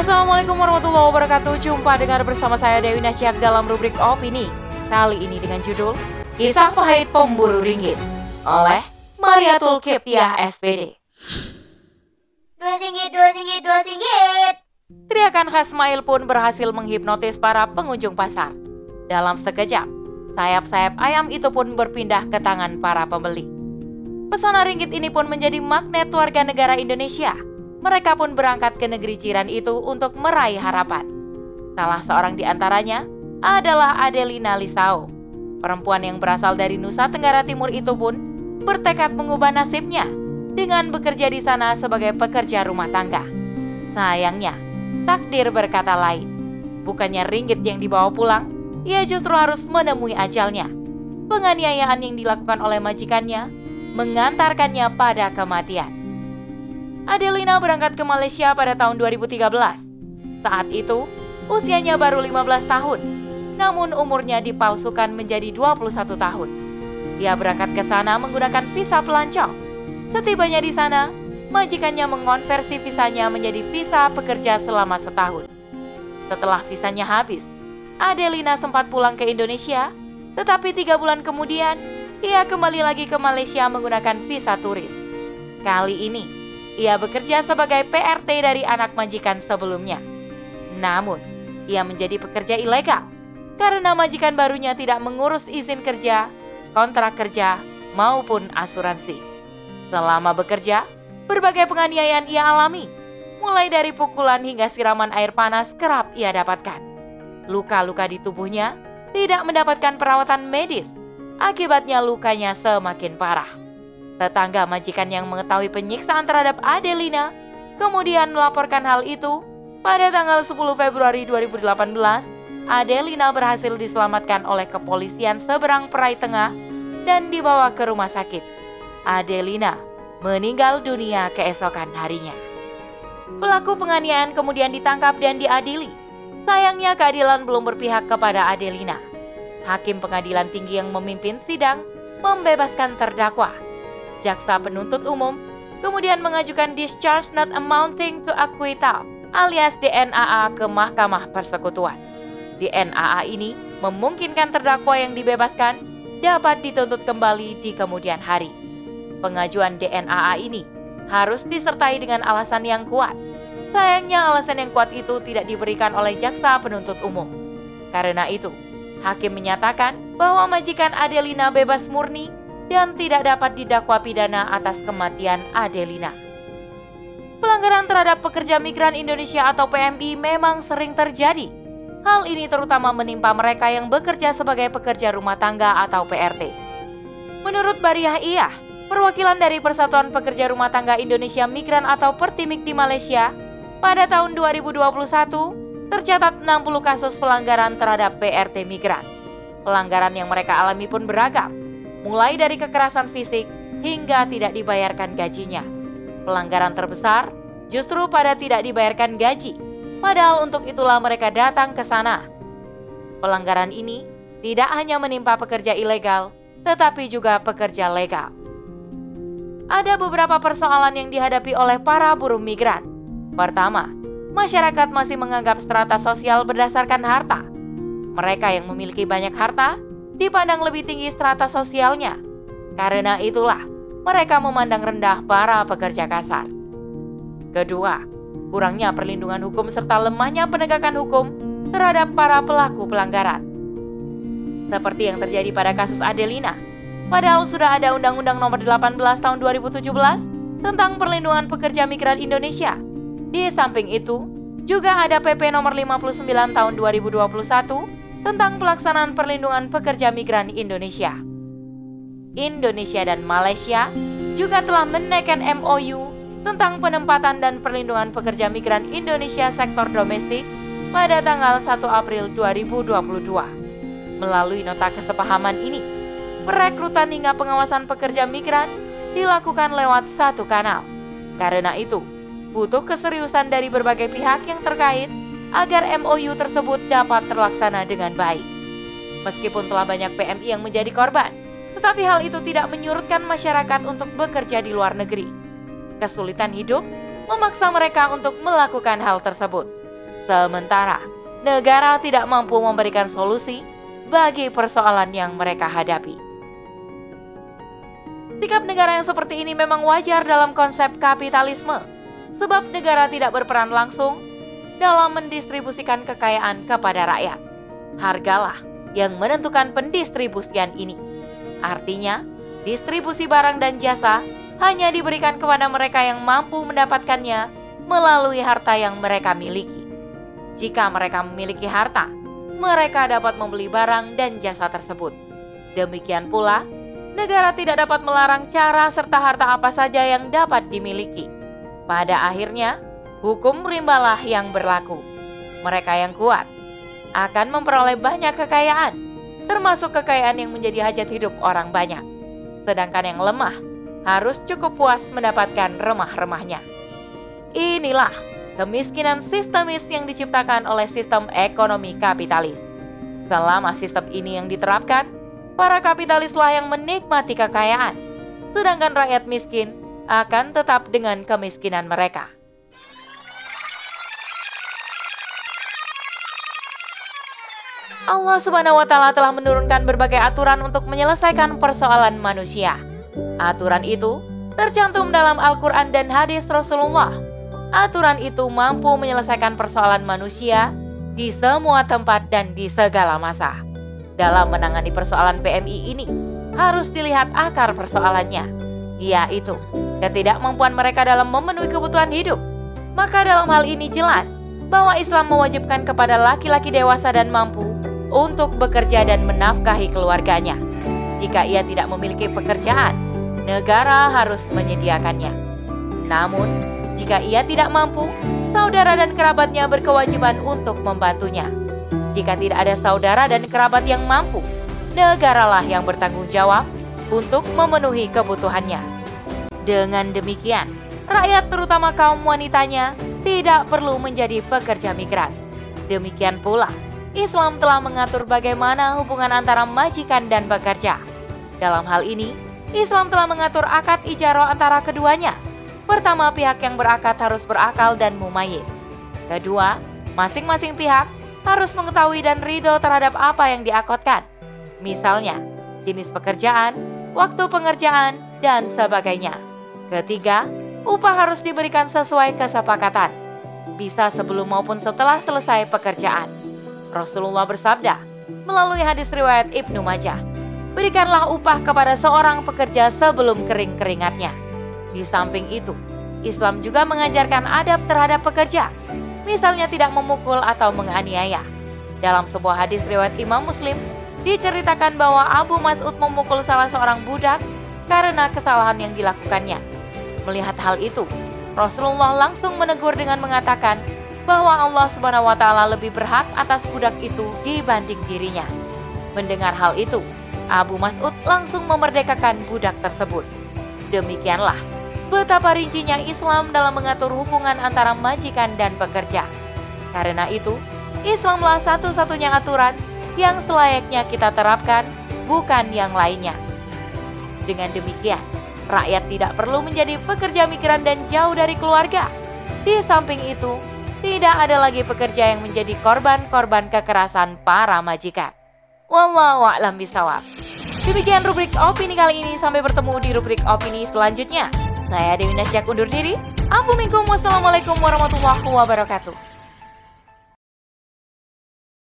Assalamualaikum warahmatullahi wabarakatuh. Jumpa dengan bersama saya Dewi Nasyak dalam rubrik opini. Kali ini dengan judul Kisah Pahit Pemburu Ringgit oleh Mariatul Kiptiah SPD. Dua singgit, dua singgit, dua singgit. Teriakan Khasmail pun berhasil menghipnotis para pengunjung pasar. Dalam sekejap, sayap-sayap ayam itu pun berpindah ke tangan para pembeli. Pesona ringgit ini pun menjadi magnet warga negara Indonesia mereka pun berangkat ke negeri jiran itu untuk meraih harapan. Salah seorang di antaranya adalah Adelina Lisao. Perempuan yang berasal dari Nusa Tenggara Timur itu pun bertekad mengubah nasibnya dengan bekerja di sana sebagai pekerja rumah tangga. Sayangnya, takdir berkata lain. Bukannya ringgit yang dibawa pulang, ia justru harus menemui ajalnya. Penganiayaan yang dilakukan oleh majikannya mengantarkannya pada kematian. Adelina berangkat ke Malaysia pada tahun 2013. Saat itu, usianya baru 15 tahun, namun umurnya dipalsukan menjadi 21 tahun. Dia berangkat ke sana menggunakan visa pelancong. Setibanya di sana, majikannya mengonversi visanya menjadi visa pekerja selama setahun. Setelah visanya habis, Adelina sempat pulang ke Indonesia, tetapi tiga bulan kemudian, ia kembali lagi ke Malaysia menggunakan visa turis. Kali ini, ia bekerja sebagai PRT dari anak majikan sebelumnya. Namun, ia menjadi pekerja ilegal karena majikan barunya tidak mengurus izin kerja, kontrak kerja, maupun asuransi. Selama bekerja, berbagai penganiayaan ia alami, mulai dari pukulan hingga siraman air panas kerap ia dapatkan. Luka-luka di tubuhnya tidak mendapatkan perawatan medis, akibatnya lukanya semakin parah. Tetangga majikan yang mengetahui penyiksaan terhadap Adelina kemudian melaporkan hal itu. Pada tanggal 10 Februari 2018, Adelina berhasil diselamatkan oleh kepolisian seberang Perai Tengah dan dibawa ke rumah sakit. Adelina meninggal dunia keesokan harinya. Pelaku penganiayaan kemudian ditangkap dan diadili. Sayangnya keadilan belum berpihak kepada Adelina. Hakim pengadilan tinggi yang memimpin sidang membebaskan terdakwa jaksa penuntut umum kemudian mengajukan discharge not amounting to acquittal alias DNAA ke Mahkamah Persekutuan. DNAA ini memungkinkan terdakwa yang dibebaskan dapat dituntut kembali di kemudian hari. Pengajuan DNAA ini harus disertai dengan alasan yang kuat. Sayangnya alasan yang kuat itu tidak diberikan oleh jaksa penuntut umum. Karena itu, hakim menyatakan bahwa majikan Adelina bebas murni dan tidak dapat didakwa pidana atas kematian Adelina. Pelanggaran terhadap pekerja migran Indonesia atau PMI memang sering terjadi. Hal ini terutama menimpa mereka yang bekerja sebagai pekerja rumah tangga atau PRT. Menurut Bariah Iyah, perwakilan dari Persatuan Pekerja Rumah Tangga Indonesia Migran atau Pertimik di Malaysia, pada tahun 2021 tercatat 60 kasus pelanggaran terhadap PRT migran. Pelanggaran yang mereka alami pun beragam, mulai dari kekerasan fisik hingga tidak dibayarkan gajinya. Pelanggaran terbesar justru pada tidak dibayarkan gaji, padahal untuk itulah mereka datang ke sana. Pelanggaran ini tidak hanya menimpa pekerja ilegal, tetapi juga pekerja legal. Ada beberapa persoalan yang dihadapi oleh para buruh migran. Pertama, masyarakat masih menganggap strata sosial berdasarkan harta. Mereka yang memiliki banyak harta dipandang lebih tinggi strata sosialnya. Karena itulah, mereka memandang rendah para pekerja kasar. Kedua, kurangnya perlindungan hukum serta lemahnya penegakan hukum terhadap para pelaku pelanggaran. Seperti yang terjadi pada kasus Adelina, padahal sudah ada Undang-Undang Nomor 18 Tahun 2017 tentang perlindungan pekerja migran Indonesia. Di samping itu, juga ada PP Nomor 59 Tahun 2021 tentang pelaksanaan perlindungan pekerja migran Indonesia. Indonesia dan Malaysia juga telah menaikkan MOU tentang penempatan dan perlindungan pekerja migran Indonesia sektor domestik pada tanggal 1 April 2022. Melalui nota kesepahaman ini, perekrutan hingga pengawasan pekerja migran dilakukan lewat satu kanal. Karena itu, butuh keseriusan dari berbagai pihak yang terkait agar MOU tersebut dapat terlaksana dengan baik. Meskipun telah banyak PMI yang menjadi korban, tetapi hal itu tidak menyurutkan masyarakat untuk bekerja di luar negeri. Kesulitan hidup memaksa mereka untuk melakukan hal tersebut. Sementara negara tidak mampu memberikan solusi bagi persoalan yang mereka hadapi. Sikap negara yang seperti ini memang wajar dalam konsep kapitalisme, sebab negara tidak berperan langsung dalam mendistribusikan kekayaan kepada rakyat. Hargalah yang menentukan pendistribusian ini. Artinya, distribusi barang dan jasa hanya diberikan kepada mereka yang mampu mendapatkannya melalui harta yang mereka miliki. Jika mereka memiliki harta, mereka dapat membeli barang dan jasa tersebut. Demikian pula, negara tidak dapat melarang cara serta harta apa saja yang dapat dimiliki. Pada akhirnya, hukum rimbalah yang berlaku. Mereka yang kuat akan memperoleh banyak kekayaan, termasuk kekayaan yang menjadi hajat hidup orang banyak. Sedangkan yang lemah harus cukup puas mendapatkan remah-remahnya. Inilah kemiskinan sistemis yang diciptakan oleh sistem ekonomi kapitalis. Selama sistem ini yang diterapkan, para kapitalislah yang menikmati kekayaan, sedangkan rakyat miskin akan tetap dengan kemiskinan mereka. Allah Subhanahu wa taala telah menurunkan berbagai aturan untuk menyelesaikan persoalan manusia. Aturan itu tercantum dalam Al-Qur'an dan hadis Rasulullah. Aturan itu mampu menyelesaikan persoalan manusia di semua tempat dan di segala masa. Dalam menangani persoalan PMI ini, harus dilihat akar persoalannya, yaitu ketidakmampuan mereka dalam memenuhi kebutuhan hidup. Maka dalam hal ini jelas bahwa Islam mewajibkan kepada laki-laki dewasa dan mampu untuk bekerja dan menafkahi keluarganya. Jika ia tidak memiliki pekerjaan, negara harus menyediakannya. Namun, jika ia tidak mampu, saudara dan kerabatnya berkewajiban untuk membantunya. Jika tidak ada saudara dan kerabat yang mampu, negaralah yang bertanggung jawab untuk memenuhi kebutuhannya. Dengan demikian, rakyat terutama kaum wanitanya tidak perlu menjadi pekerja migran. Demikian pula, Islam telah mengatur bagaimana hubungan antara majikan dan pekerja. Dalam hal ini, Islam telah mengatur akad ijarah antara keduanya. Pertama, pihak yang berakad harus berakal dan mumayyiz. Kedua, masing-masing pihak harus mengetahui dan ridho terhadap apa yang diakotkan. Misalnya, jenis pekerjaan, waktu pengerjaan, dan sebagainya. Ketiga, upah harus diberikan sesuai kesepakatan. Bisa sebelum maupun setelah selesai pekerjaan. Rasulullah bersabda melalui hadis riwayat Ibnu Majah, Berikanlah upah kepada seorang pekerja sebelum kering keringatnya. Di samping itu, Islam juga mengajarkan adab terhadap pekerja, misalnya tidak memukul atau menganiaya. Dalam sebuah hadis riwayat Imam Muslim, diceritakan bahwa Abu Mas'ud memukul salah seorang budak karena kesalahan yang dilakukannya. Melihat hal itu, Rasulullah langsung menegur dengan mengatakan bahwa Allah Subhanahu wa taala lebih berhak atas budak itu dibanding dirinya. Mendengar hal itu, Abu Mas'ud langsung memerdekakan budak tersebut. Demikianlah betapa rincinya Islam dalam mengatur hubungan antara majikan dan pekerja. Karena itu, Islamlah satu-satunya aturan yang selayaknya kita terapkan, bukan yang lainnya. Dengan demikian, rakyat tidak perlu menjadi pekerja migran dan jauh dari keluarga. Di samping itu, tidak ada lagi pekerja yang menjadi korban-korban kekerasan para majikan. Wallahu a'lam bisawab. Demikian rubrik opini kali ini. Sampai bertemu di rubrik opini selanjutnya. Saya Dewi Nasjak undur diri. Assalamualaikum warahmatullahi wabarakatuh.